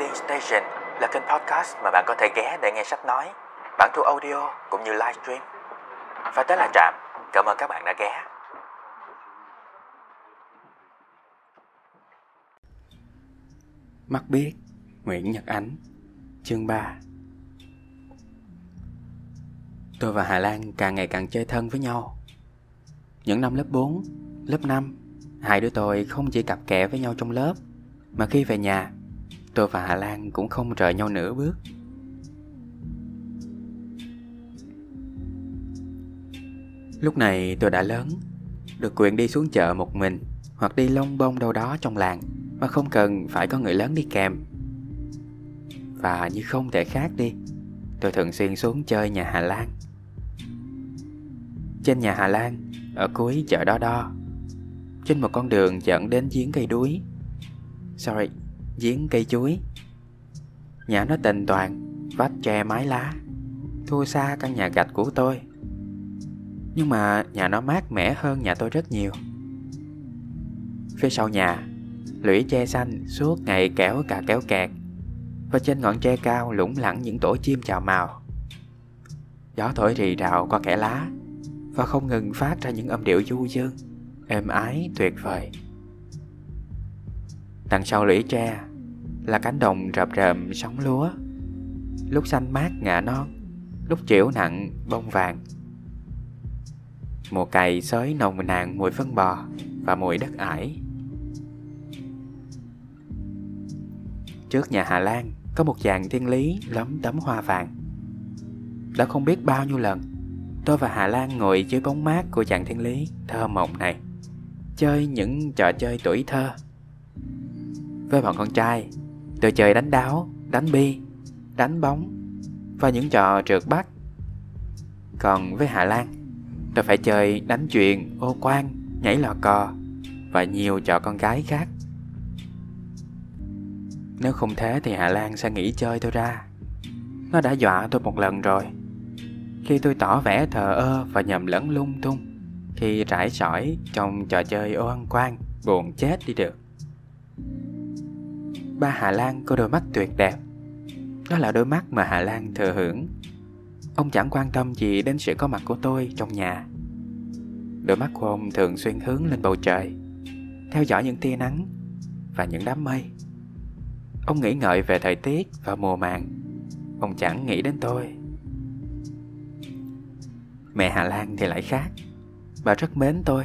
Reading Station là kênh podcast mà bạn có thể ghé để nghe sách nói, bản thu audio cũng như livestream. Và tới là Trạm, cảm ơn các bạn đã ghé. Mắt biết Nguyễn Nhật Ánh Chương 3 Tôi và Hà Lan càng ngày càng chơi thân với nhau Những năm lớp 4, lớp 5 Hai đứa tôi không chỉ cặp kè với nhau trong lớp Mà khi về nhà Tôi và Hà Lan cũng không rời nhau nửa bước. Lúc này tôi đã lớn Được quyền đi xuống chợ một mình Hoặc đi lông bông đâu đó trong làng Mà không cần phải có người lớn đi kèm. Và như không thể khác đi Tôi thường xuyên xuống chơi nhà Hà Lan. Trên nhà Hà Lan Ở cuối chợ Đo Đo Trên một con đường dẫn đến giếng cây đuối. Sorry, giếng cây chuối. Nhà nó tình toàn, Vách tre mái lá, Thua xa căn nhà gạch của tôi. Nhưng mà nhà nó mát mẻ hơn nhà tôi rất nhiều. Phía sau nhà, Lũy tre xanh suốt ngày kéo cả kéo kẹt. Và trên ngọn tre cao lủng lẳng những tổ chim chào màu. Gió thổi rì rào qua kẽ lá, Và không ngừng phát ra những âm điệu du dương, Êm ái tuyệt vời. Đằng sau lũy tre là cánh đồng rập rợm sóng lúa. Lúc xanh mát ngả non, Lúc chiều nặng bông vàng. Mùa cày xới nồng nàn mùi phân bò Và mùi đất ải. Trước nhà Hà Lan Có một dàn thiên lý lấm tấm hoa vàng. Đã không biết bao nhiêu lần, Tôi và Hà Lan ngồi dưới bóng mát của chàng thiên lý thơ mộng này, Chơi những trò chơi tuổi thơ. Với bọn con trai Tôi chơi đánh đáo, đánh bi, đánh bóng Và những trò trượt bắt. Còn với Hà Lan Tôi phải chơi đánh chuyện ô quan, nhảy lò cò Và nhiều trò con gái khác. Nếu không thế thì Hà Lan sẽ nghỉ chơi tôi ra. Nó đã dọa tôi một lần rồi. Khi tôi tỏ vẻ thờ ơ và nhầm lẫn lung tung Khi rải sỏi trong trò chơi ô ăn quan Buồn chết đi được. Ba Hà Lan có đôi mắt tuyệt đẹp. Đó là đôi mắt mà Hà Lan thừa hưởng. Ông chẳng quan tâm gì đến sự có mặt của tôi trong nhà. Đôi mắt của ông thường xuyên hướng lên bầu trời, Theo dõi những tia nắng và những đám mây. Ông nghĩ ngợi về thời tiết và mùa màng. Ông chẳng nghĩ đến tôi. Mẹ Hà Lan thì lại khác. Bà rất mến tôi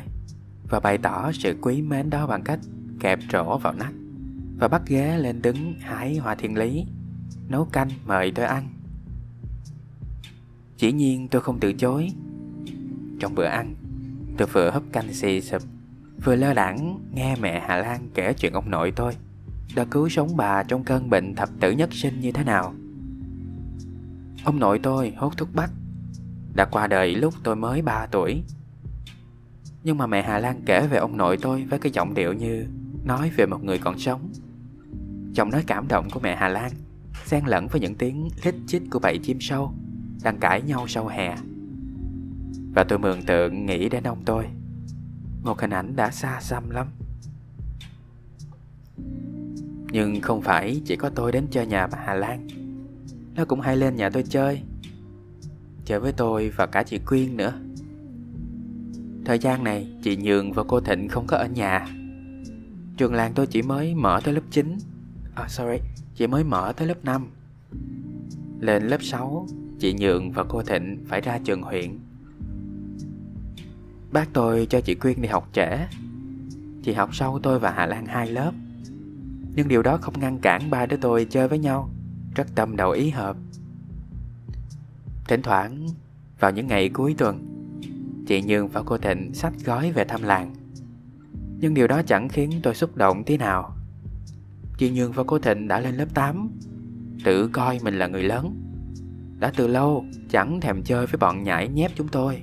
Và bày tỏ sự quý mến đó bằng cách kẹp trổ vào nách. Và bắt ghế lên đứng hái hòa thiên lý, Nấu canh mời tôi ăn. Chỉ nhiên tôi không từ chối. Trong bữa ăn, Tôi vừa hấp canh xì sụp, Vừa lơ đẳng nghe mẹ Hà Lan kể chuyện ông nội tôi, Đã cứu sống bà trong cơn bệnh thập tử nhất sinh như thế nào. Ông nội tôi hốt thuốc bắc. Đã qua đời lúc tôi mới 3 tuổi. Nhưng mà mẹ Hà Lan kể về ông nội tôi với cái giọng điệu như Nói về một người còn sống. Giọng nói cảm động của mẹ Hà Lan, xen lẫn với những tiếng lít chích của bầy chim sâu Đang cãi nhau sau hè. Và tôi mường tượng nghĩ đến ông tôi. Một hình ảnh đã xa xăm lắm. Nhưng không phải chỉ có tôi đến chơi nhà bà Hà Lan. Nó cũng hay lên nhà tôi chơi. Chơi với tôi và cả chị Quyên nữa. Thời gian này, chị Nhường và cô Thịnh không có ở nhà. Trường làng tôi chỉ mới mở tới lớp 9 À sorry, chị mới mở tới lớp 5 Lên lớp 6 Chị Nhường và cô Thịnh phải ra trường huyện. Bác tôi cho chị Quyên đi học trễ. Chị học sau tôi và Hà Lan hai lớp. Nhưng điều đó không ngăn cản ba đứa tôi chơi với nhau. Rất tâm đầu ý hợp. Thỉnh thoảng vào những ngày cuối tuần Chị Nhường và cô Thịnh sách gói về thăm làng. Nhưng điều đó chẳng khiến tôi xúc động tí nào. Chị Nhường và cô Thịnh đã lên lớp 8 Tự coi mình là người lớn. Đã từ lâu, chẳng thèm chơi với bọn nhảy nhép chúng tôi.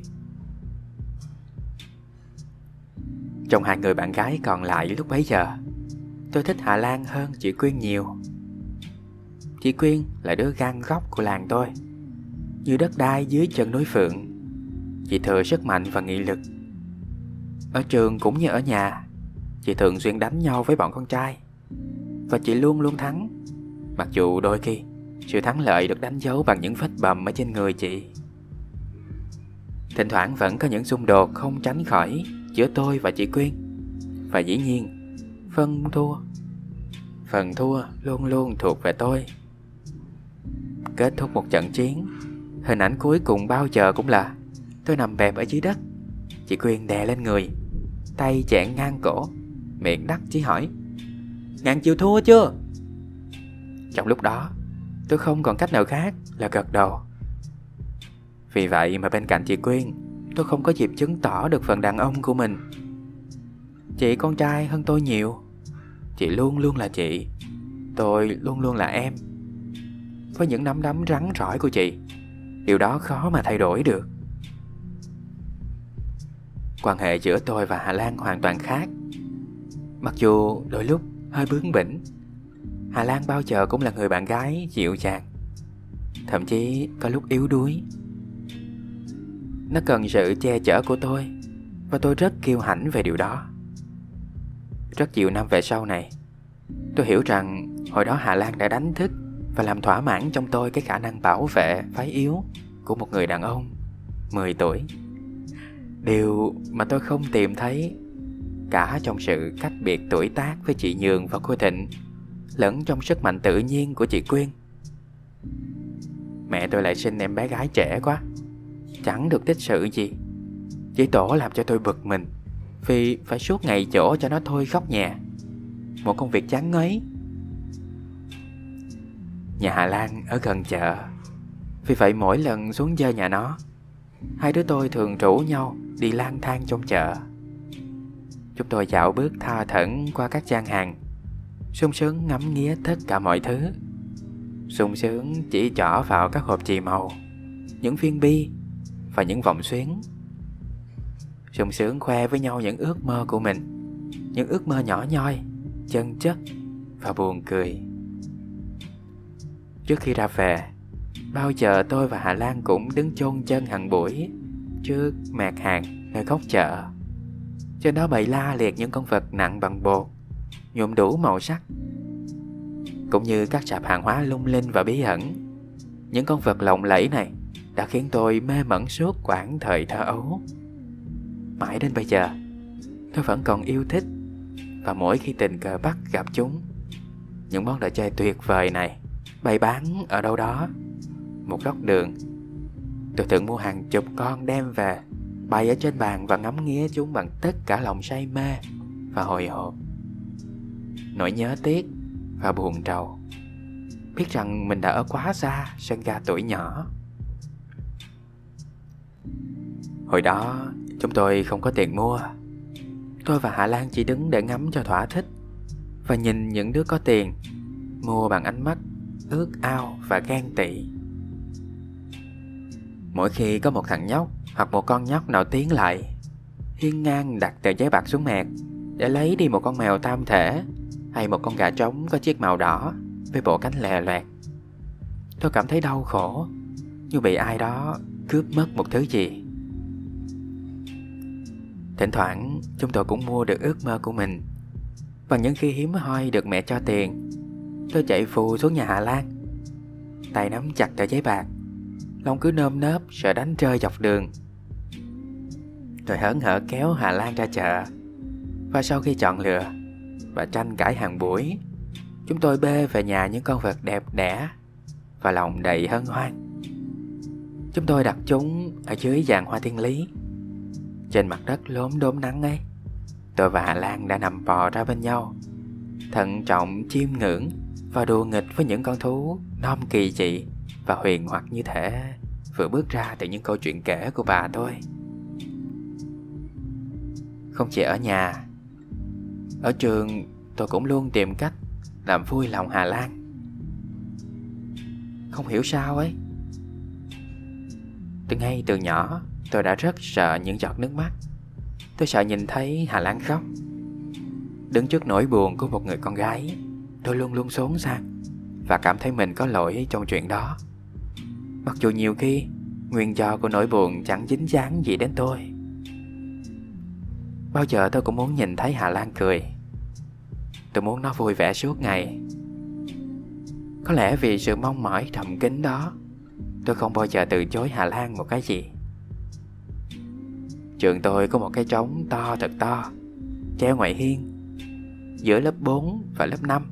Trong hai người bạn gái còn lại lúc bấy giờ, Tôi thích Hà Lan hơn chị Quyên nhiều. Chị Quyên là đứa gan góc của làng tôi. Như đất đai dưới chân núi Phượng, Chị thừa sức mạnh và nghị lực. Ở trường cũng như ở nhà, Chị thường xuyên đánh nhau với bọn con trai. Và chị luôn luôn thắng. Mặc dù đôi khi sự thắng lợi được đánh dấu bằng những vết bầm ở trên người chị. Thỉnh thoảng vẫn có những xung đột không tránh khỏi giữa tôi và chị Quyên. Và dĩ nhiên, phân thua Phần thua luôn luôn thuộc về tôi. Kết thúc một trận chiến Hình ảnh cuối cùng bao giờ cũng là Tôi nằm bẹp ở dưới đất. Chị Quyên đè lên người Tay chẹn ngang cổ Miệng đắc chỉ hỏi Ngàn chịu thua chưa? Trong lúc đó, Tôi không còn cách nào khác là gật đầu. Vì vậy mà bên cạnh chị Quyên, Tôi không có dịp chứng tỏ được phần đàn ông của mình. Chị con trai hơn tôi nhiều. Chị luôn luôn là chị. Tôi luôn luôn là em. Với những nắm đấm rắn rỏi của chị, Điều đó khó mà thay đổi được. Quan hệ giữa tôi và Hà Lan hoàn toàn khác. Mặc dù đôi lúc hơi bướng bỉnh. Hà Lan bao giờ cũng là người bạn gái dịu dàng, Thậm chí có lúc yếu đuối. Nó cần sự che chở của tôi, Và tôi rất kiêu hãnh về điều đó. Rất nhiều năm về sau này, Tôi hiểu rằng hồi đó Hà Lan đã đánh thức Và làm thỏa mãn trong tôi cái khả năng bảo vệ phái yếu Của một người đàn ông 10 tuổi. Điều mà tôi không tìm thấy Cả trong sự cách biệt tuổi tác với chị Nhường và cô Thịnh, Lẫn trong sức mạnh tự nhiên của chị Quyên. Mẹ tôi lại sinh em bé gái trẻ quá, Chẳng được tích sự gì. Chỉ tổ làm cho tôi bực mình, Vì phải suốt ngày chỗ cho nó thôi khóc nhà Một công việc chán ngấy. Nhà Hà Lan ở gần chợ, Vì vậy mỗi lần xuống chơi nhà nó, Hai đứa tôi thường rủ nhau đi lang thang trong chợ. Chúng tôi dạo bước tha thẩn qua các gian hàng. Sung sướng ngắm nghía tất cả mọi thứ. Sung sướng chỉ trỏ vào các hộp chì màu, những viên bi và những vòng xuyến. Sung sướng khoe với nhau những ước mơ của mình, những ước mơ nhỏ nhoi, chân chất và buồn cười. Trước khi ra về, bao giờ tôi và hà lan cũng đứng chôn chân hàng buổi trước mạc hàng nơi góc chợ trên đó bày la liệt những con vật nặng bằng bột, nhuộm đủ màu sắc. Cũng như các sạp hàng hóa lung linh và bí ẩn, những con vật lộng lẫy này đã khiến tôi mê mẩn suốt quãng thời thơ ấu. Mãi đến bây giờ, tôi vẫn còn yêu thích và mỗi khi tình cờ bắt gặp chúng, những món đồ chơi tuyệt vời này bày bán ở đâu đó. Một góc đường, tôi thường mua hàng chục con đem về bày ở trên bàn và ngắm nghía chúng bằng tất cả lòng say mê và hồi hộp. Nỗi nhớ tiếc và buồn trầu. Biết rằng mình đã ở quá xa, sân ga tuổi nhỏ. Hồi đó, chúng tôi không có tiền mua. Tôi và hạ lan chỉ đứng để ngắm cho thỏa thích và nhìn những đứa có tiền mua bằng ánh mắt ước ao và ghen tị. Mỗi khi có một thằng nhóc hoặc một con nhóc nào tiến lại hiên ngang đặt tờ giấy bạc xuống mẹt, để lấy đi một con mèo tam thể hay một con gà trống có chiếc màu đỏ với bộ cánh lè loẹt. Tôi cảm thấy đau khổ, như bị ai đó cướp mất một thứ gì. Thỉnh thoảng, chúng tôi cũng mua được ước mơ của mình và những khi hiếm hoi được mẹ cho tiền, Tôi chạy phù xuống nhà Hà Lan, Tay nắm chặt tờ giấy bạc Lòng cứ nơm nớp, sợ đánh rơi dọc đường. Rồi hớn hở kéo Hà Lan ra chợ. Và sau khi chọn lựa và tranh cãi hàng buổi, Chúng tôi bê về nhà những con vật đẹp đẽ Và lòng đầy hân hoan. Chúng tôi đặt chúng ở dưới dàn hoa thiên lý. Trên mặt đất lốm đốm nắng ấy, Tôi và Hà Lan đã nằm bò ra bên nhau, Thận trọng chiêm ngưỡng Và đùa nghịch với những con thú non kỳ dị. Và huyền hoặc như thể, Vừa bước ra từ những câu chuyện kể của bà thôi. Không chỉ ở nhà, ở trường tôi cũng luôn tìm cách làm vui lòng Hà Lan. Không hiểu sao ấy. Từ ngay từ nhỏ, tôi đã rất sợ những giọt nước mắt. Tôi sợ nhìn thấy Hà Lan khóc. Đứng trước nỗi buồn của một người con gái, Tôi luôn luôn xốn sang Và cảm thấy mình có lỗi trong chuyện đó. Mặc dù nhiều khi, Nguyên do của nỗi buồn chẳng dính dáng gì đến tôi. Bao giờ tôi cũng muốn nhìn thấy Hà Lan cười. Tôi muốn nó vui vẻ suốt ngày. Có lẽ vì sự mong mỏi, thầm kín đó, Tôi không bao giờ từ chối Hà Lan một cái gì. Trường tôi có một cái trống to thật to, Treo ngoài hiên, Giữa lớp 4 và lớp 5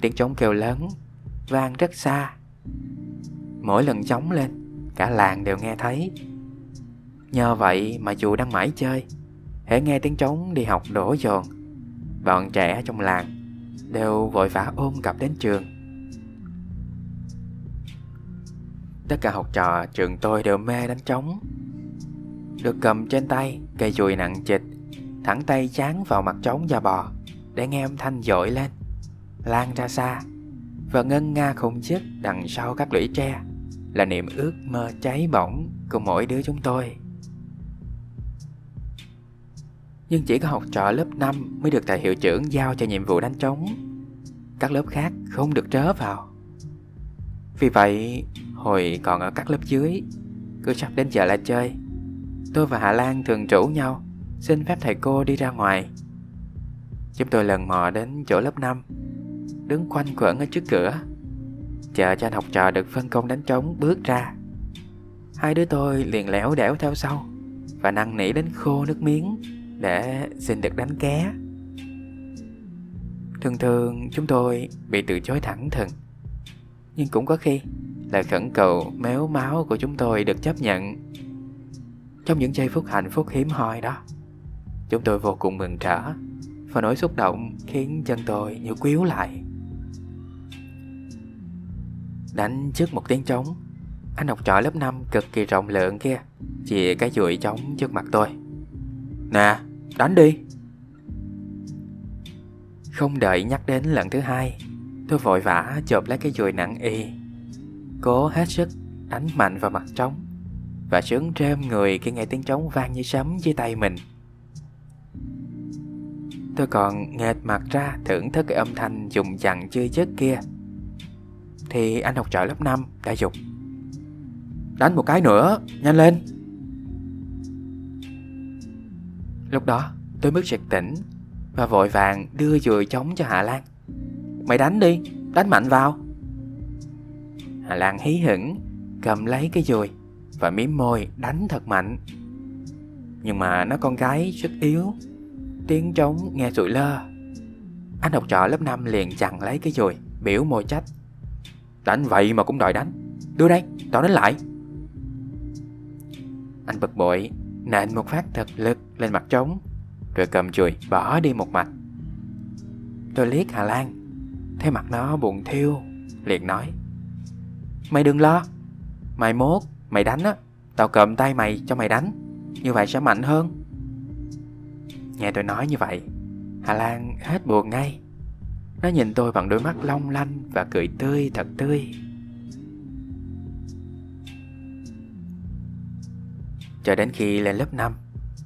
Tiếng trống kêu lớn, Vang rất xa. Mỗi lần trống lên, Cả làng đều nghe thấy. Nhờ vậy mà dù đang mãi chơi, Hễ nghe tiếng trống đi học đổ dồn. Bọn trẻ trong làng Đều vội vã ôm cặp đến trường. Tất cả học trò trường tôi đều mê đánh trống. Được cầm trên tay, cây chùi nặng chịch, Thẳng tay chán vào mặt trống da bò, Để nghe âm thanh dội lên, Lan ra xa Và ngân nga khủng chiếc đằng sau các lũy tre. Là niềm ước mơ cháy bỏng của mỗi đứa chúng tôi. Nhưng chỉ có học trò lớp 5 mới được thầy hiệu trưởng giao cho nhiệm vụ đánh trống. Các lớp khác không được trớ vào. Vì vậy, hồi còn ở các lớp dưới Cứ sắp đến giờ là chơi. Tôi và Hà Lan thường rủ nhau Xin phép thầy cô đi ra ngoài. Chúng tôi lần mò đến chỗ lớp 5 Đứng quanh quẩn ở trước cửa. Chờ cho anh học trò được phân công đánh trống bước ra. Hai đứa tôi liền lẻo đẻo theo sau Và năn nỉ đến khô nước miếng Để xin được đánh ké. Thường thường chúng tôi bị từ chối thẳng thừng, Nhưng cũng có khi Lời khẩn cầu méo máu của chúng tôi được chấp nhận. Trong những giây phút hạnh phúc hiếm hoi đó, Chúng tôi vô cùng mừng rỡ, Và nỗi xúc động khiến chân tôi như quýu lại. Đánh trước một tiếng trống. Anh học trò lớp 5 cực kỳ rộng lượng kia chỉ cái chuỗi trống trước mặt tôi. Nè, đánh đi. Không đợi nhắc đến lần thứ hai Tôi vội vã chộp lấy cái chuỗi nặng y. Cố hết sức đánh mạnh vào mặt trống Và sướng rêm người khi nghe tiếng trống vang như sấm dưới tay mình. Tôi còn nghệt mặt ra thưởng thức cái âm thanh dùng dặn chưa chất kia. Thì anh học trò lớp 5 đã dục. Đánh một cái nữa, nhanh lên. Lúc đó tôi mới sực tỉnh Và vội vàng đưa dùi chống cho Hạ Lan. Mày đánh đi, đánh mạnh vào. Hà Lan hí hửng Cầm lấy cái dùi Và miếm môi đánh thật mạnh. Nhưng mà nó con gái rất yếu Tiếng trống nghe sụi lơ. Anh học trò lớp 5 liền chặn lấy cái dùi Biểu môi trách. Đánh vậy mà cũng đòi đánh. Đưa đây, tao đánh lại. Anh bực bội Nện một phát thật lực lên mặt trống Rồi cầm chùi bỏ đi một mạch Tôi liếc Hà Lan Thấy mặt nó buồn thiêu Liền nói Mày đừng lo Mày mốt, mày đánh á Tao cầm tay mày cho mày đánh Như vậy sẽ mạnh hơn. Nghe tôi nói như vậy Hà Lan hết buồn ngay. Nó nhìn tôi bằng đôi mắt long lanh Và cười tươi thật tươi. Cho đến khi lên lớp 5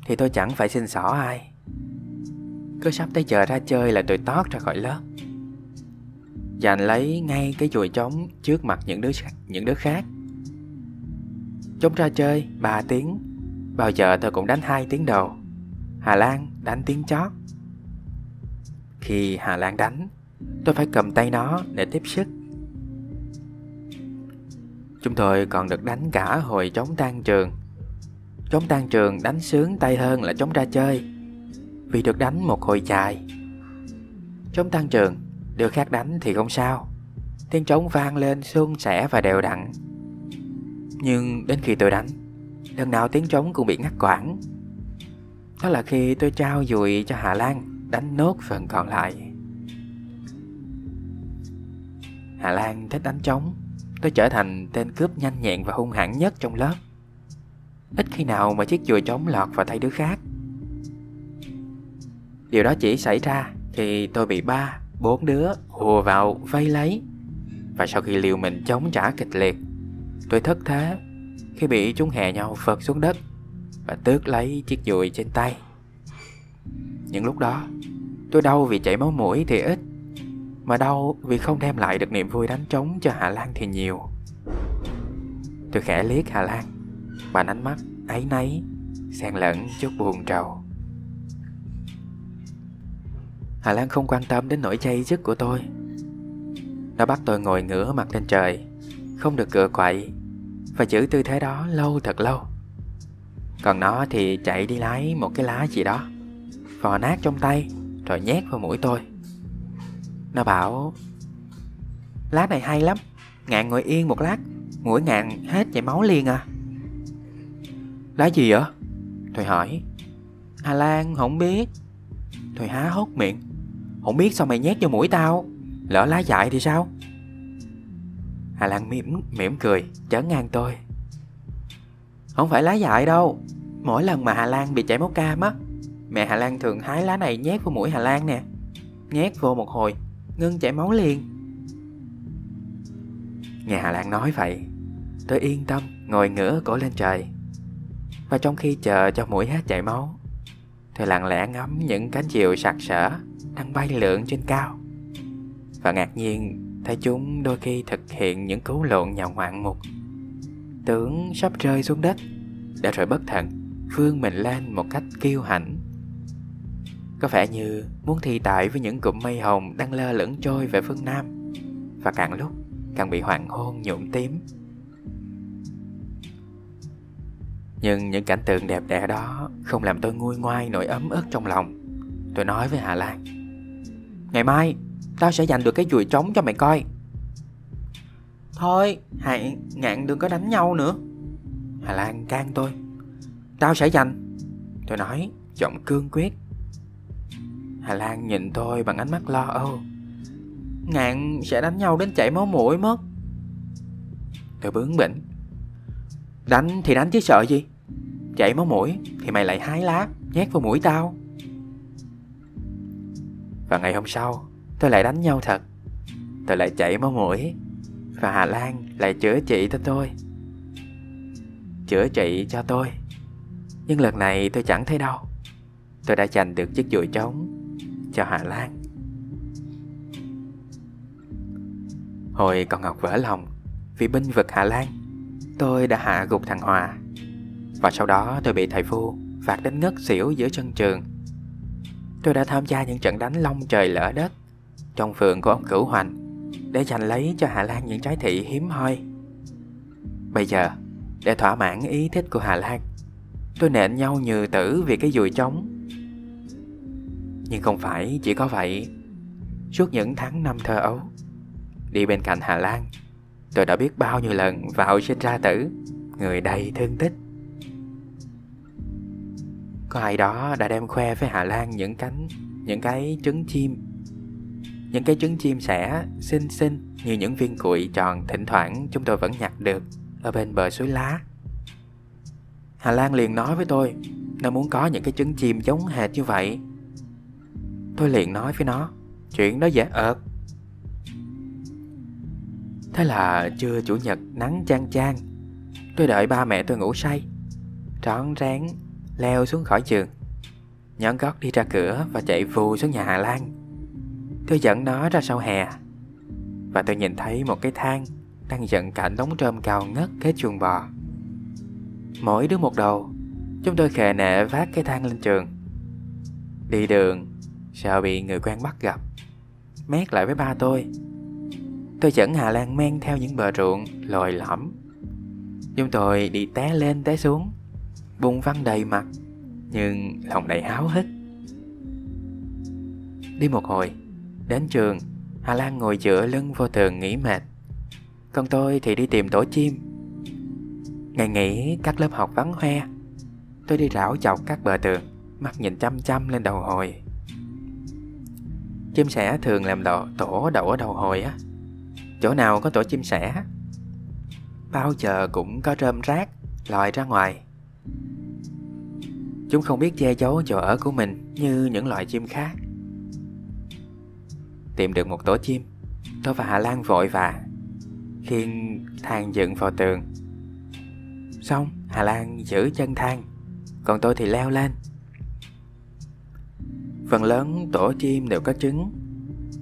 Thì tôi chẳng phải xin xỏ ai. Cứ sắp tới giờ ra chơi là tôi tót ra khỏi lớp. Giành lấy ngay cái chùi trống trước mặt những đứa những đứa khác. Chúng ra chơi 3 tiếng, Bao giờ tôi cũng đánh 2 tiếng đầu. Hà Lan đánh tiếng chót. Khi Hà Lan đánh Tôi phải cầm tay nó để tiếp sức. Chúng tôi còn được đánh cả hồi chống tan trường. Chống tan trường đánh sướng tay hơn là chống ra chơi, Vì được đánh một hồi dài Chống tan trường được khác đánh thì không sao. Tiếng trống vang lên suôn sẻ và đều đặn. Nhưng đến khi tôi đánh, Lần nào tiếng trống cũng bị ngắt quãng. Đó là khi tôi trao dùi cho Hà Lan Đánh nốt phần còn lại. Hà Lan thích đánh trống. Tôi trở thành tên cướp nhanh nhẹn và hung hãn nhất trong lớp. Ít khi nào mà chiếc chùa trống lọt vào tay đứa khác. Điều đó chỉ xảy ra khi tôi bị ba, Bốn đứa hùa vào, vây lấy. Và sau khi liều mình chống trả kịch liệt, Tôi thất thế Khi bị chúng hè nhau phật xuống đất Và tước lấy chiếc dùi trên tay. Những lúc đó, Tôi đau vì chảy máu mũi thì ít. Mà đau vì không đem lại được niềm vui đánh trống cho Hạ Lan thì nhiều. Tôi khẽ liếc Hà Lan bàn ánh mắt ấy nấy Xen lẫn chút buồn trầu. Hà Lan không quan tâm đến nỗi chay dứt của tôi. Nó bắt tôi ngồi ngửa mặt lên trời, Không được cựa quậy, Và giữ tư thế đó lâu thật lâu. Còn nó thì chạy đi lấy một cái lá gì đó Vò nát trong tay, Rồi nhét vào mũi tôi. Nó bảo Lá này hay lắm Ngạn ngồi yên một lát Mũi ngạn hết chảy máu liền à. Lá gì vậy? Thùy hỏi. Hà Lan không biết. Thùy há hốc miệng. Không biết sao mày nhét vô mũi tao? Lỡ lá dại thì sao? Hà Lan mỉm, mỉm cười Chấn ngang tôi. Không phải lá dại đâu Mỗi lần mà Hà Lan bị chảy máu cam á Mẹ Hà Lan thường hái lá này nhét vô mũi Hà Lan nè Nhét vô một hồi Ngưng chảy máu liền. Nghe Hà Lan nói vậy. Tôi yên tâm, ngồi ngửa cổ lên trời. Và trong khi chờ cho mũi hết chảy máu, Tôi lặng lẽ ngắm những cánh diều sặc sỡ Đang bay lượn trên cao. Và ngạc nhiên thấy chúng đôi khi thực hiện những cú lộn nhào ngoạn mục Tưởng sắp rơi xuống đất Để rồi bất thần phương mình lên một cách kiêu hãnh. Có vẻ như muốn thi tại với những cụm mây hồng đang lơ lửng trôi về phương Nam Và càng lúc càng bị hoàng hôn nhuộm tím Nhưng những cảnh tượng đẹp đẽ đó không làm tôi nguôi ngoai nỗi ấm ức trong lòng. Tôi nói với Hà Lan. Ngày mai, tao sẽ giành được cái chùi trống cho mày coi. Thôi, hãy ngạn đừng có đánh nhau nữa. Hà Lan can tôi. Tao sẽ giành. Tôi nói, giọng cương quyết. Hà Lan nhìn tôi bằng ánh mắt lo âu. Ngạn sẽ đánh nhau đến chảy máu mũi mất. Tôi bướng bỉnh. Đánh thì đánh chứ sợ gì? Chảy máu mũi thì mày lại hái lá, Nhét vào mũi tao. Và ngày hôm sau, Tôi lại đánh nhau thật. Tôi lại chảy máu mũi Và Hà Lan lại chữa trị cho tôi. Chữa trị cho tôi. Nhưng lần này tôi chẳng thấy đâu Tôi đã giành được chiếc dùi trống. Cho Hà Lan. Hồi còn Ngọc vỡ lòng Vì binh vực Hà Lan, Tôi đã hạ gục thằng Hòa. Và sau đó tôi bị thầy Phu phạt đến ngất xỉu giữa sân trường. Tôi đã tham gia những trận đánh long trời lỡ đất Trong phường của ông Cửu Hoành Để giành lấy cho Hà Lan những trái thị hiếm hoi. Bây giờ, Để thỏa mãn ý thích của Hà Lan, Tôi nện nhau như tử vì cái dùi trống. Nhưng không phải chỉ có vậy. Suốt những tháng năm thơ ấu, Đi bên cạnh Hà Lan, Tôi đã biết bao nhiêu lần vào sinh ra tử, Người đầy thương tích. Có ai đó đã đem khoe với Hà Lan những cánh, Những cái trứng chim, Những cái trứng chim sẻ xinh xinh Như những viên cuội tròn thỉnh thoảng chúng tôi vẫn nhặt được Ở bên bờ suối lá. Hà Lan liền nói với tôi, Nó muốn có những cái trứng chim giống hệt như vậy. Tôi liền nói với nó, Chuyện đó dễ ợt. Thế là trưa chủ nhật nắng chang chang, Tôi đợi ba mẹ tôi ngủ say Trón ráng leo xuống khỏi giường Nhón gót đi ra cửa và chạy vù xuống nhà Hà Lan. Tôi dẫn nó ra sau hè Và tôi nhìn thấy một cái thang Đang dựng cạnh đống trơm cao ngất kế chuồng bò. Mỗi đứa một đầu, Chúng tôi khề nệ vác cái thang lên trường. Đi đường Sợ bị người quen bắt gặp Mét lại với ba tôi Tôi dẫn Hà Lan men theo những bờ ruộng lồi lõm. Chúng tôi đi té lên té xuống, bung văng đầy mặt, nhưng lòng đầy háo hức. Đi một hồi, đến trường, Hà Lan ngồi dựa lưng vô tường nghỉ mệt. Còn tôi thì đi tìm tổ chim. Ngày nghỉ các lớp học vắng hoe, tôi đi rảo chọc các bờ tường, mắt nhìn chăm chăm lên đầu hồi. Chim sẻ thường làm đỏ, tổ đậu ở đầu hồi á. Chỗ nào có tổ chim sẻ Bao giờ cũng có rơm rác lòi ra ngoài. Chúng không biết che giấu chỗ ở của mình như những loài chim khác. Tìm được một tổ chim Tôi và Hà Lan vội vã Khiên thang dựng vào tường. Xong Hà Lan giữ chân thang Còn tôi thì leo lên. Phần lớn tổ chim đều có trứng.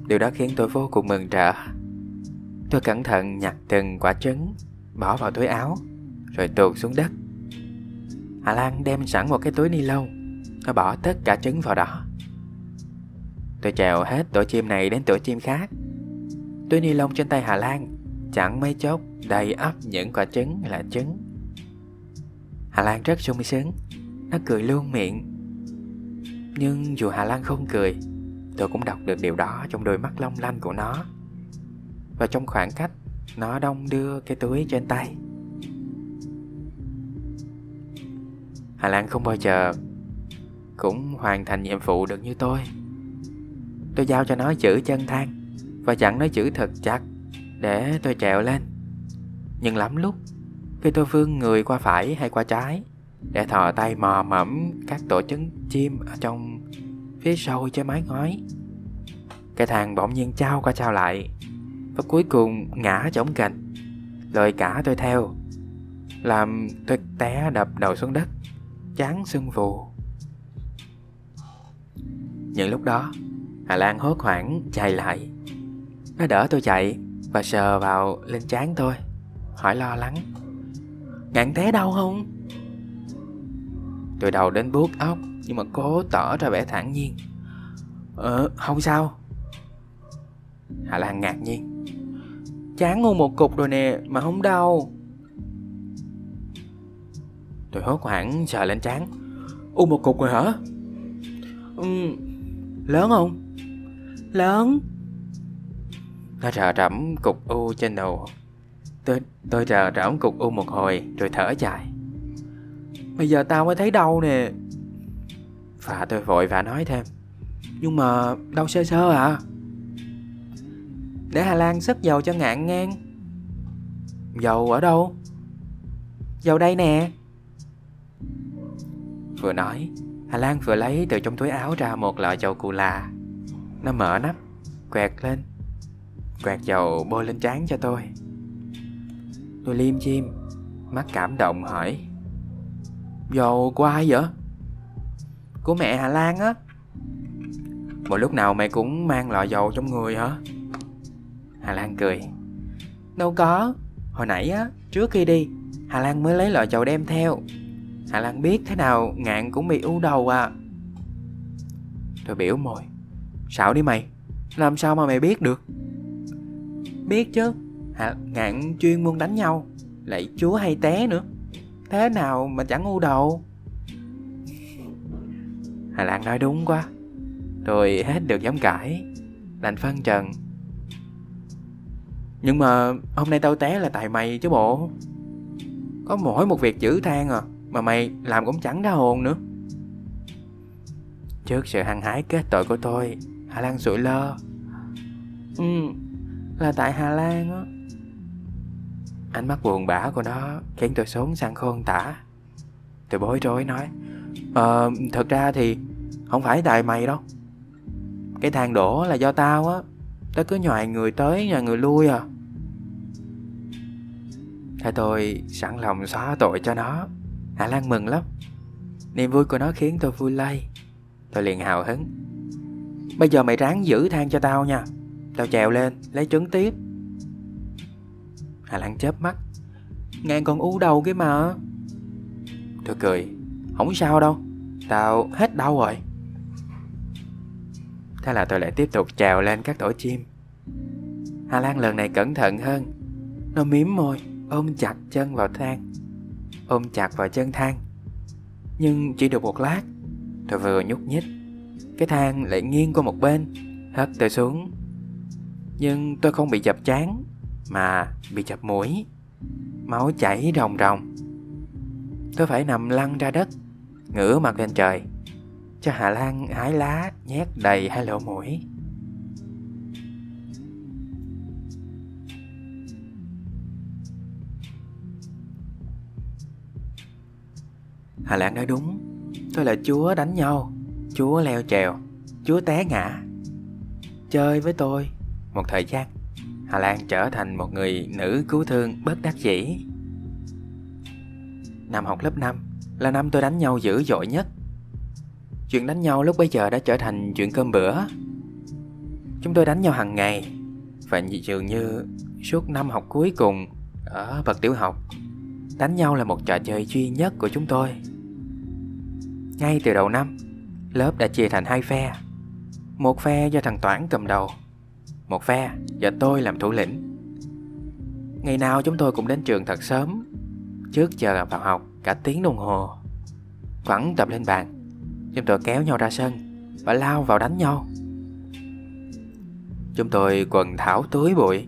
Điều đó khiến tôi vô cùng mừng rỡ. Tôi cẩn thận nhặt từng quả trứng, Bỏ vào túi áo, Rồi tuột xuống đất. Hà Lan đem sẵn một cái túi ni lông Nó bỏ tất cả trứng vào đó. Tôi trèo hết tổ chim này đến tổ chim khác. Túi ni lông trên tay Hà Lan Chẳng mấy chốc đầy ắp những quả trứng là trứng. Hà Lan rất sung sướng, Nó cười luôn miệng. Nhưng dù Hà Lan không cười, Tôi cũng đọc được điều đó trong đôi mắt long lanh của nó. Và trong khoảng cách, Nó đông đưa cái túi trên tay. Hà Lan không bao giờ Cũng hoàn thành nhiệm vụ được như tôi. Tôi giao cho nó giữ chân thang, Và dặn nó giữ thật chặt Để tôi trèo lên. Nhưng lắm lúc, Khi tôi vươn người qua phải hay qua trái để thò tay mò mẫm Các tổ trứng chim ở trong Phía sau trên mái ngói. Cái thằng bỗng nhiên trao qua trao lại, Và cuối cùng ngã chống cành Lời cả tôi theo, Làm tôi té đập đầu xuống đất, Chán sưng vù. Những lúc đó, Hà Lan hốt hoảng chạy lại. Nó đỡ tôi chạy Và sờ vào lên trán tôi, Hỏi lo lắng. Ngạn té đau không? Tôi đầu đến bước óc Nhưng mà cố tỏ ra vẻ thản nhiên. Ờ không sao. Hà Lan ngạc nhiên. Chán ngu một cục rồi nè Mà không đau. Tôi hốt hoảng sờ lên trán. U một cục rồi hả? Ừ, lớn không? Lớn. Nó rờ rẫm cục u trên đầu. Tôi tôi rờ rẫm cục u một hồi Rồi thở dài. Bây giờ tao mới thấy đau nè. Và tôi vội và nói thêm. Nhưng mà đau sơ sơ à? Để Hà Lan sức dầu cho ngạn ngang. Dầu ở đâu? Dầu đây nè. Vừa nói, Hà Lan vừa lấy từ trong túi áo ra một lọ dầu cù là. Nó mở nắp, Quẹt lên. Quẹt dầu bôi lên trán cho tôi. Tôi liêm chim, Mắt cảm động hỏi. Dầu của ai vậy? Của mẹ Hà Lan á. Một lúc nào mày cũng mang lọ dầu trong người hả? Hà Lan cười. Đâu có. Hồi nãy á, trước khi đi Hà Lan mới lấy lọ dầu đem theo. Hà Lan biết thế nào ngạn cũng bị u đầu à. Tôi biểu mồi. Xạo đi mày. Làm sao mà mày biết được? Biết chứ. Hà, Ngạn chuyên môn đánh nhau. Lại chúa hay té nữa. Thế nào mà chẳng u đầu? Hà Lan nói đúng quá. Rồi hết được dám cãi Đành phân trần. Nhưng mà hôm nay tao té là tại mày chứ bộ. Có mỗi một việc chữ than à Mà mày làm cũng chẳng ra hồn nữa. Trước sự hăng hái kết tội của tôi, Hà Lan sụi lơ. Ừ Là tại Hà Lan á. Ánh mắt buồn bã của nó Khiến tôi sốn sang khôn tả. Tôi bối rối nói Ờ thật ra thì Không phải tại mày đâu. Cái thang đổ là do tao á. Tao cứ nhòi người tới, nhòi người lui à. Thế tôi sẵn lòng xóa tội cho nó. Hà Lan mừng lắm. Niềm vui của nó khiến tôi vui lây. Tôi liền hào hứng. Bây giờ mày ráng giữ thang cho tao nha. Tao trèo lên, lấy trứng tiếp. Hà Lan chớp mắt. Ngàn còn u đầu kia mà. Tôi cười, Không sao đâu. Tao hết đau rồi. Thế là tôi lại tiếp tục trèo lên các tổ chim. Hà Lan lần này cẩn thận hơn. Nó miếm môi, Ôm chặt chân vào thang. Ôm chặt vào chân thang. Nhưng chỉ được một lát, Tôi vừa nhúc nhích. Cái thang lại nghiêng qua một bên, Hất tôi xuống. Nhưng tôi không bị dập chán. Mà bị chập mũi. Máu chảy ròng ròng. Tôi phải nằm lăn ra đất, Ngửa mặt lên trời, Cho Hà Lan hái lá Nhét đầy hai lỗ mũi. Hà Lan nói đúng, Tôi là chúa đánh nhau, Chúa leo trèo, Chúa té ngã. Chơi với tôi Một thời gian. Hà Lan trở thành một người nữ cứu thương bất đắc dĩ. Năm học lớp 5 Là năm tôi đánh nhau dữ dội nhất. Chuyện đánh nhau lúc bấy giờ đã trở thành chuyện cơm bữa. Chúng tôi đánh nhau hàng ngày, Và dường như suốt năm học cuối cùng Ở bậc tiểu học, Đánh nhau là một trò chơi duy nhất của chúng tôi. Ngay từ đầu năm, Lớp đã chia thành hai phe. Một phe do thằng Toản cầm đầu một phe và tôi làm thủ lĩnh. Ngày nào chúng tôi cũng đến trường thật sớm, trước giờ vào học cả tiếng đồng hồ. Quẳng tập lên bàn, chúng tôi kéo nhau ra sân và lao vào đánh nhau. Chúng tôi quần thảo túi bụi,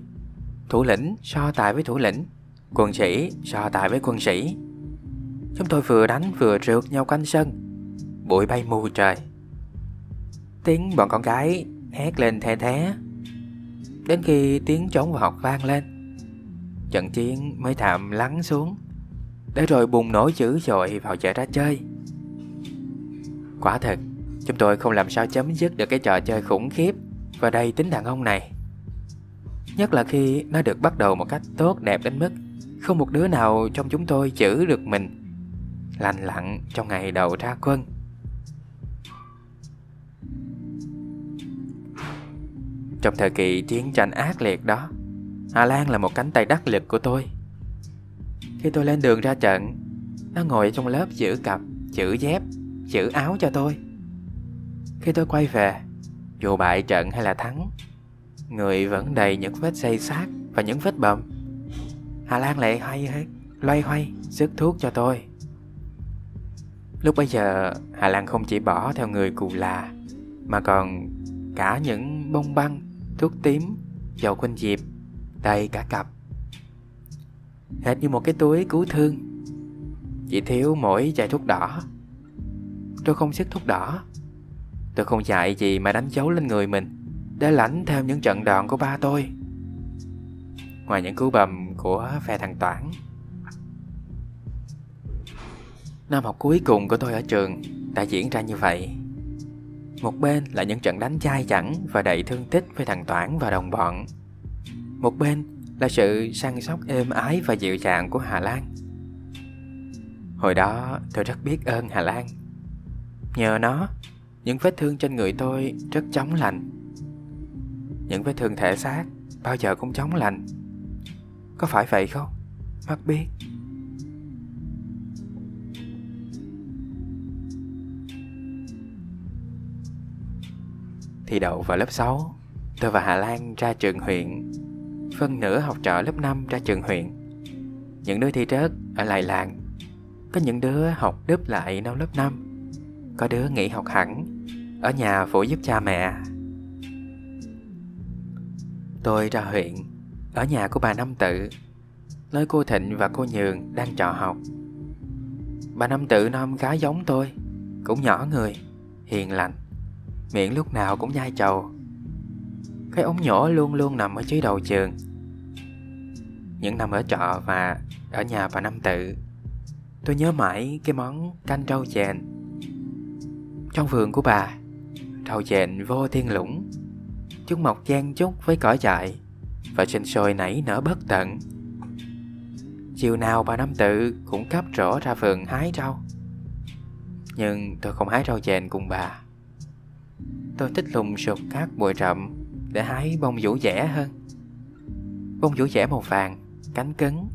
thủ lĩnh so tài với thủ lĩnh, quân sĩ so tài với quân sĩ. Chúng tôi vừa đánh vừa rượt nhau quanh sân, bụi bay mù trời. Tiếng bọn con gái hét lên the thé Đến khi tiếng trống vào học vang lên Trận chiến mới tạm lắng xuống. Để rồi bùng nổ dữ dội vào chợ ra chơi. Quả thật Chúng tôi không làm sao chấm dứt được cái trò chơi khủng khiếp Và đầy tính đàn ông này. Nhất là khi nó được bắt đầu một cách tốt đẹp đến mức Không một đứa nào trong chúng tôi giữ được mình, Lành lặng trong ngày đầu ra quân. Trong thời kỳ chiến tranh ác liệt đó Hà Lan là một cánh tay đắc lực của tôi. Khi tôi lên đường ra trận Nó ngồi trong lớp giữ cặp, chữ dép, chữ áo cho tôi. Khi tôi quay về Dù bại trận hay là thắng Người vẫn đầy những vết xây xác và những vết bầm. Hà Lan lại hay hết Loay hoay, sức thuốc cho tôi. Lúc bây giờ Hà Lan không chỉ bỏ theo người cù là Mà còn cả những bông băng thuốc tím, dầu quanh diệp, đầy cả cặp. Hệt như một cái túi cứu thương. Chỉ thiếu mỗi chai thuốc đỏ. Tôi không xích thuốc đỏ. Tôi không dạy gì mà đánh dấu lên người mình để lãnh theo những trận đòn của ba tôi. Ngoài những cú bầm của phe thằng Toản. Năm học cuối cùng của tôi ở trường đã diễn ra như vậy. Một bên là những trận đánh chai chẳng và đầy thương tích với thằng Toản và đồng bọn. Một bên là sự săn sóc êm ái và dịu dàng của Hà Lan. Hồi đó tôi rất biết ơn Hà Lan. Nhờ nó, những vết thương trên người tôi rất chóng lành. Những vết thương thể xác bao giờ cũng chóng lành. Có phải vậy không? Mắt biết. Thì đậu vào lớp 6 Tôi và Hà Lan ra trường huyện, Phân nửa học trò lớp 5 ra trường huyện. Những đứa thi rớt ở lại làng, Có những đứa học đúp lại năm lớp 5 Có đứa nghỉ học hẳn Ở nhà phụ giúp cha mẹ. Tôi ra huyện, Ở nhà của bà Năm Tự Nơi cô Thịnh và cô Nhường đang trọ học. Bà Năm Tự non khá giống tôi, Cũng nhỏ người, Hiền lành. Miệng lúc nào cũng nhai trầu Cái ống nhỏ luôn luôn nằm ở dưới đầu trường Những năm ở trọ và ở nhà bà Năm Tự, Tôi nhớ mãi cái món canh rau chèn Trong vườn của bà, Rau chèn vô thiên lũng Chúng mọc chen chúc với cỏ dại Và sinh sôi nảy nở bất tận. Chiều nào bà Năm Tự cũng cắp rổ ra vườn hái rau. Nhưng tôi không hái rau chèn cùng bà. Tôi thích lùng sụp các bụi rậm Để hái bông vũ dẻ hơn. Bông vũ dẻ màu vàng, Cánh cứng,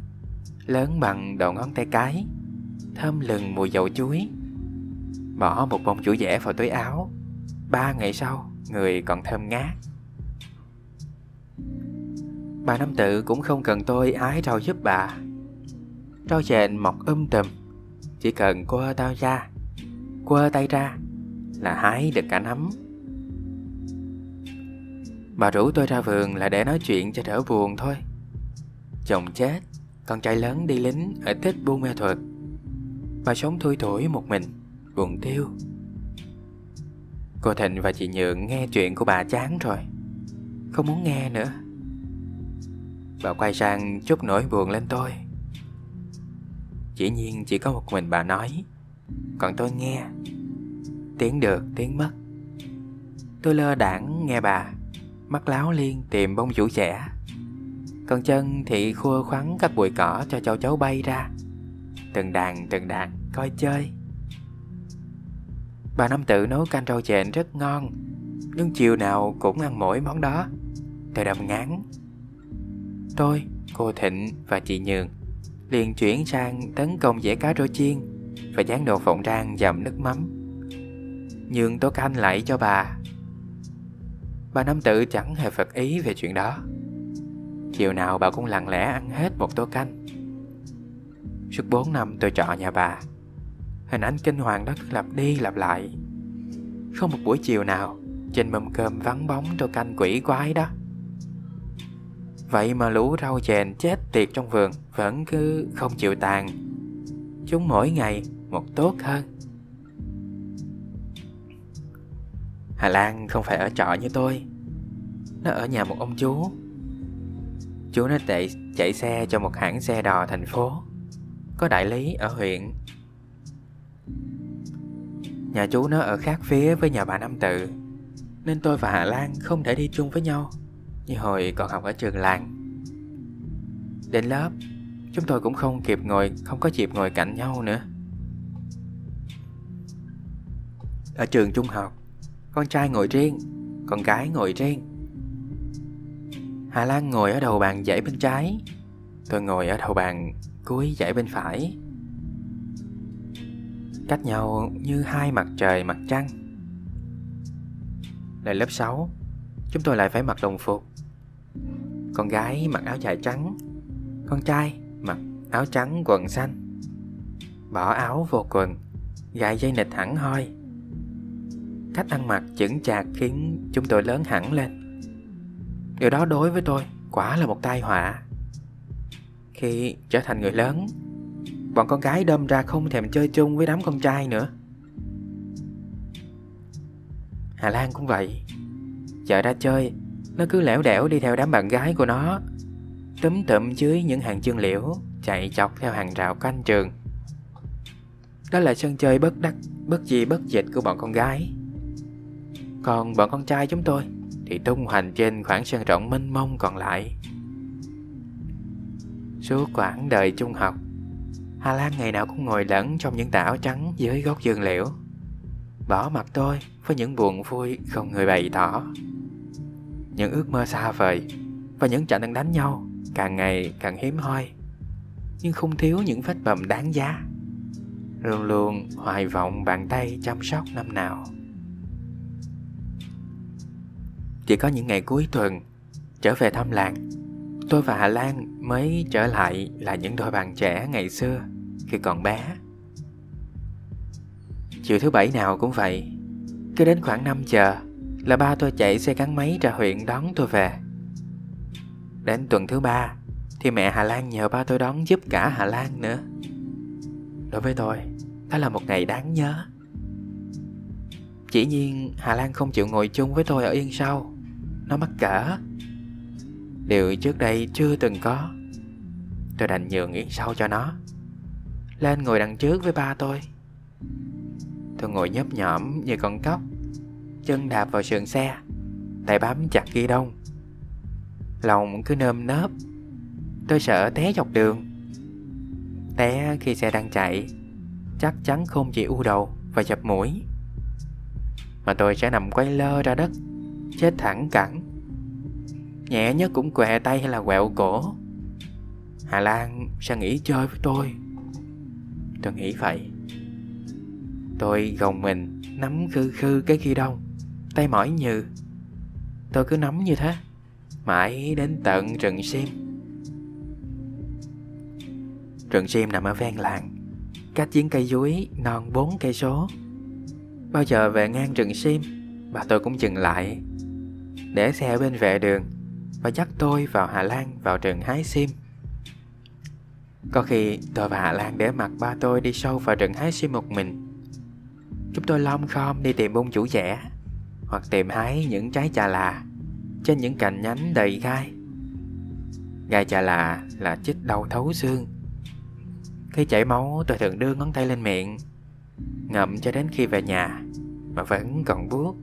Lớn bằng đầu ngón tay cái, Thơm lừng mùi dầu chuối. Bỏ một bông vũ dẻ vào túi áo, Ba ngày sau, Người còn thơm ngát. Bà Năm Tự cũng không cần tôi ái rau giúp bà. Rau chèn mọc um tùm, Chỉ cần quơ tao ra, Quơ tay ra là hái được cả nắm Bà rủ tôi ra vườn là để nói chuyện cho đỡ buồn thôi. Chồng chết, Con trai lớn đi lính ở tích buôn mê thuật. Bà sống thui thủi một mình, Buồn tiêu Cô Thịnh và chị Nhượng nghe chuyện của bà chán rồi, Không muốn nghe nữa. Bà quay sang chút nỗi buồn lên tôi. Chỉ nhiên chỉ có một mình bà nói, Còn tôi nghe. Tiếng được tiếng mất. Tôi lơ đảng nghe bà mắt láo liên tìm bông vũ trẻ. Còn chân thì khua khoắn các bụi cỏ cho châu chấu bay ra. Từng đàn từng đàn coi chơi. Bà Năm Tự nấu canh rau chèn rất ngon Nhưng chiều nào cũng ăn mỗi món đó. Tôi đâm ngán. Tôi, cô Thịnh và chị Nhường liền chuyển sang tấn công dẻ cá rô chiên và dán đồ phộng rang dầm nước mắm. Nhường tô canh lại cho bà. Bà Năm Tự chẳng hề phật ý về chuyện đó. Chiều nào bà cũng lặng lẽ ăn hết một tô canh. Suốt 4 năm tôi trọ nhà bà, Hình ảnh kinh hoàng đó cứ lặp đi lặp lại. Không một buổi chiều nào, Trên mâm cơm vắng bóng tô canh quỷ quái đó. Vậy mà lũ rau chèn chết tiệt trong vườn Vẫn cứ không chịu tàn. Chúng mỗi ngày một tốt hơn. Hà Lan không phải ở trọ như tôi. Nó ở nhà một ông chú. Chú nó chạy, chạy xe cho một hãng xe đò thành phố Có đại lý ở huyện. Nhà chú nó ở khác phía với nhà bà Nam Tự Nên tôi và Hà Lan không thể đi chung với nhau Như hồi còn học ở trường làng. Đến lớp Chúng tôi cũng không kịp ngồi Không có dịp ngồi cạnh nhau nữa. Ở trường trung học con trai ngồi riêng, Con gái ngồi riêng. Hà Lan ngồi ở đầu bàn dãy bên trái, Tôi ngồi ở đầu bàn cuối dãy bên phải. Cách nhau như hai mặt trời, mặt trăng. Lên lớp 6 Chúng tôi lại phải mặc đồng phục. Con gái mặc áo dài trắng, Con trai mặc áo trắng quần xanh. Bỏ áo vô quần Gài dây nịch hẳn hoi. Cách ăn mặc chững chạc khiến chúng tôi lớn hẳn lên. Điều đó đối với tôi quả là một tai họa. Khi trở thành người lớn, Bọn con gái đâm ra không thèm chơi chung với đám con trai nữa. Hà Lan cũng vậy. Chợ ra chơi, Nó cứ lẻo đẻo đi theo đám bạn gái của nó, Túm tụm dưới những hàng chương liễu, Chạy chọc theo hàng rào canh trường. Đó là sân chơi bất đắc, Bất gì bất dịch của bọn con gái. Còn bọn con trai chúng tôi Thì tung hoành trên khoảng sân rộng mênh mông còn lại. Suốt quãng đời trung học, Hà Lan ngày nào cũng ngồi lẫn trong những tảo trắng dưới gốc dương liễu, Bỏ mặt tôi với những buồn vui không người bày tỏ. Những ước mơ xa vời Và những trận đang đánh nhau càng ngày càng hiếm hoi, Nhưng không thiếu những vết bầm đáng giá, Luôn luôn hoài vọng bàn tay chăm sóc năm nào. Chỉ có những ngày cuối tuần Trở về thăm làng Tôi và Hà Lan mới trở lại là những đôi bạn trẻ ngày xưa khi còn bé. Chiều thứ bảy nào cũng vậy, cứ đến khoảng 5 giờ là ba tôi chạy xe gắn máy ra huyện đón tôi về. Đến tuần thứ ba thì mẹ Hà Lan nhờ ba tôi đón giúp cả Hà Lan nữa. Đối với tôi, đó là một ngày đáng nhớ. Chỉ nhiên Hà Lan không chịu ngồi chung với tôi ở yên sau. Nó mắc cỡ. Điều trước đây chưa từng có. Tôi đành nhường yên sau cho nó. Lên ngồi đằng trước với ba tôi. Tôi ngồi nhấp nhõm như con cóc, Chân đạp vào sườn xe, Tay bám chặt ghi đông. Lòng cứ nơm nớp. Tôi sợ té dọc đường. Té khi xe đang chạy, Chắc chắn không chỉ u đầu và chập mũi. Mà tôi sẽ nằm quay lơ ra đất, Chết thẳng cẳng. Nhẹ nhất cũng què tay hay là quẹo cổ? Hà Lan sẽ nghỉ chơi với tôi? Tôi nghĩ vậy. Tôi gồng mình, Nắm khư khư cái ghi đông Tay mỏi như Tôi cứ nắm như thế, Mãi đến tận rừng sim. Rừng sim nằm ở ven làng, Cách chiến cây dúi non bốn cây số. Bao giờ về ngang rừng sim, Bà tôi cũng dừng lại, Để xe bên vệ đường và dắt tôi vào Hà Lan vào rừng hái sim. Có khi tôi và Hà Lan để mặc ba tôi đi sâu vào rừng hái sim một mình. Chúng tôi lom khom đi tìm bông chủ rẻ, hoặc tìm hái những trái trà là trên những cành nhánh đầy gai. Gai trà là là chích đau thấu xương. Khi chảy máu, tôi thường đưa ngón tay lên miệng, ngậm cho đến khi về nhà, mà vẫn còn buốt.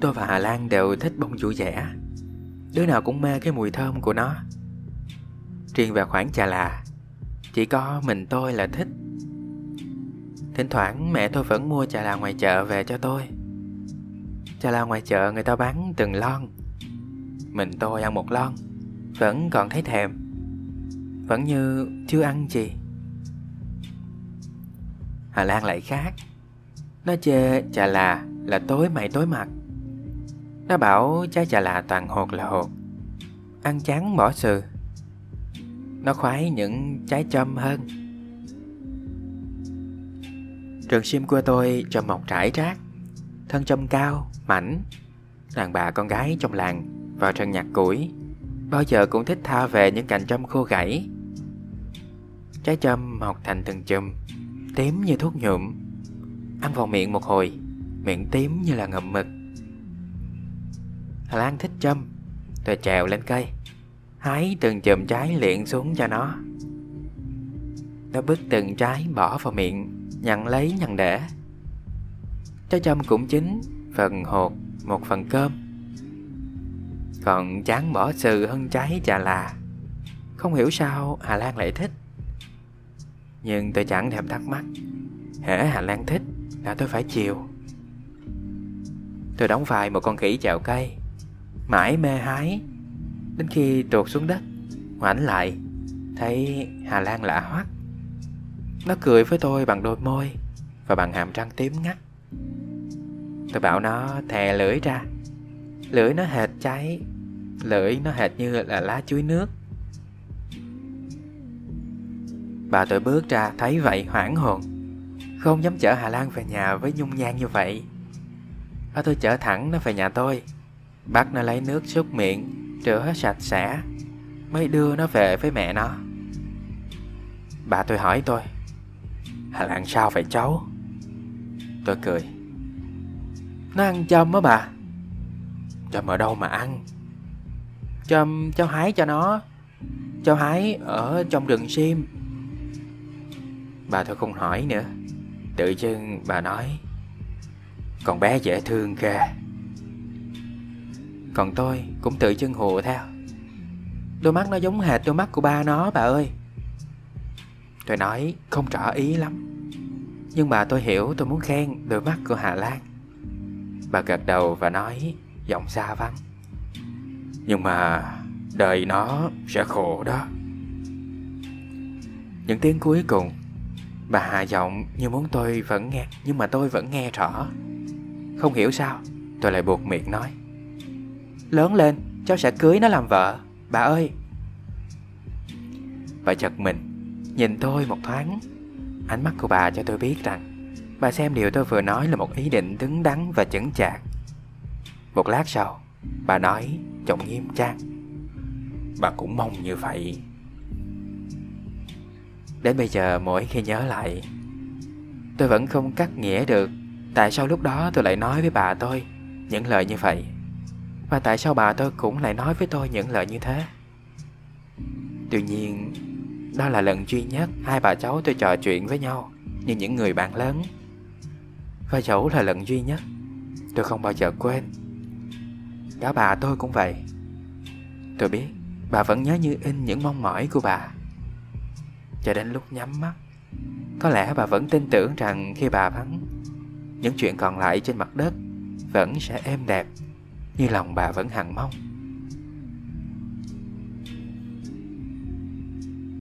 Tôi và Hà Lan đều thích bông vũ dẻ. Đứa nào cũng mê cái mùi thơm của nó. Riêng về khoản trà là, Chỉ có mình tôi là thích. Thỉnh thoảng mẹ tôi vẫn mua trà là ngoài chợ về cho tôi. Trà là ngoài chợ người ta bán từng lon. Mình tôi ăn một lon, Vẫn còn thấy thèm. Vẫn như chưa ăn gì. Hà Lan lại khác. Nó chê trà là là tối mày tối mặt. Nó bảo trái chà là toàn hột là hột. Ăn chán bỏ sừ. Nó khoái những trái châm hơn. Trường sim của tôi trồng mọc trải trác Thân châm cao, mảnh. Đàn bà con gái trong làng Vào sân nhặt củi. Bao giờ cũng thích tha về những cành châm khô gãy. Trái châm mọc thành từng chùm Tím như thuốc nhuộm. Ăn vào miệng một hồi Miệng tím như là ngậm mực. Lan thích châm. Tôi trèo lên cây. Hái từng chùm trái liền xuống cho nó. Nó bứt từng trái bỏ vào miệng nhận lấy nhận để. Trái châm cũng chín, Phần hột một phần cơm. Còn chán bỏ sừ hơn trái chà là. Không hiểu sao Hà Lan lại thích. Nhưng tôi chẳng thèm thắc mắc. Hễ Hà Lan thích là tôi phải chiều. Tôi đóng vai một con khỉ chèo cây. Mãi mê hái. Đến khi tuột xuống đất Ngoảnh lại Thấy Hà Lan lạ hoắc. Nó cười với tôi bằng đôi môi Và bằng hàm răng tím ngắt. Tôi bảo nó thè lưỡi ra. Lưỡi nó hệt cháy, Lưỡi nó hệt như là lá chuối nước. Bà tôi bước ra thấy vậy hoảng hồn. Không dám chở Hà Lan về nhà với nhung nhang như vậy. Bà tôi chở thẳng nó về nhà tôi. Bắt nó lấy nước súc miệng, Rửa sạch sẽ, Mới đưa nó về với mẹ nó. Bà tôi hỏi tôi Hà Lan sao vậy cháu Tôi cười, Nó ăn châm á bà. Châm ở đâu mà ăn? Châm cháu hái cho nó, Cháu hái ở trong rừng sim. Bà tôi không hỏi nữa, Tự dưng bà nói, Con bé dễ thương kìa còn tôi cũng tự chân hùa theo. Đôi mắt nó giống hệt đôi mắt của ba nó, bà ơi. Tôi nói không rõ ý lắm, Nhưng bà tôi hiểu tôi muốn khen đôi mắt của Hà Lan. Bà gật đầu và nói giọng xa vắng. Nhưng mà đời nó sẽ khổ đó. Những tiếng cuối cùng, Bà hạ giọng như muốn tôi vẫn nghe, Nhưng mà tôi vẫn nghe rõ. Không hiểu sao, Tôi lại buộc miệng nói. Lớn lên, cháu sẽ cưới nó làm vợ. Bà ơi. Bà chật mình. Nhìn tôi một thoáng. Ánh mắt của bà cho tôi biết rằng, Bà xem điều tôi vừa nói là một ý định đứng đắn và chững chạc. Một lát sau, Bà nói giọng nghiêm trang. Bà cũng mong như vậy. Đến bây giờ mỗi khi nhớ lại, Tôi vẫn không cắt nghĩa được Tại sao lúc đó tôi lại nói với bà tôi Những lời như vậy. Và tại sao bà tôi cũng lại nói với tôi những lời như thế? Tuy nhiên, Đó là lần duy nhất Hai bà cháu tôi trò chuyện với nhau Như những người bạn lớn. Và dẫu là lần duy nhất, Tôi không bao giờ quên. Cả bà tôi cũng vậy. Tôi biết Bà vẫn nhớ như in những mong mỏi của bà. Cho đến lúc nhắm mắt, Có lẽ bà vẫn tin tưởng rằng khi bà vắng, Những chuyện còn lại trên mặt đất Vẫn sẽ êm đẹp. Như lòng bà vẫn hằng mong.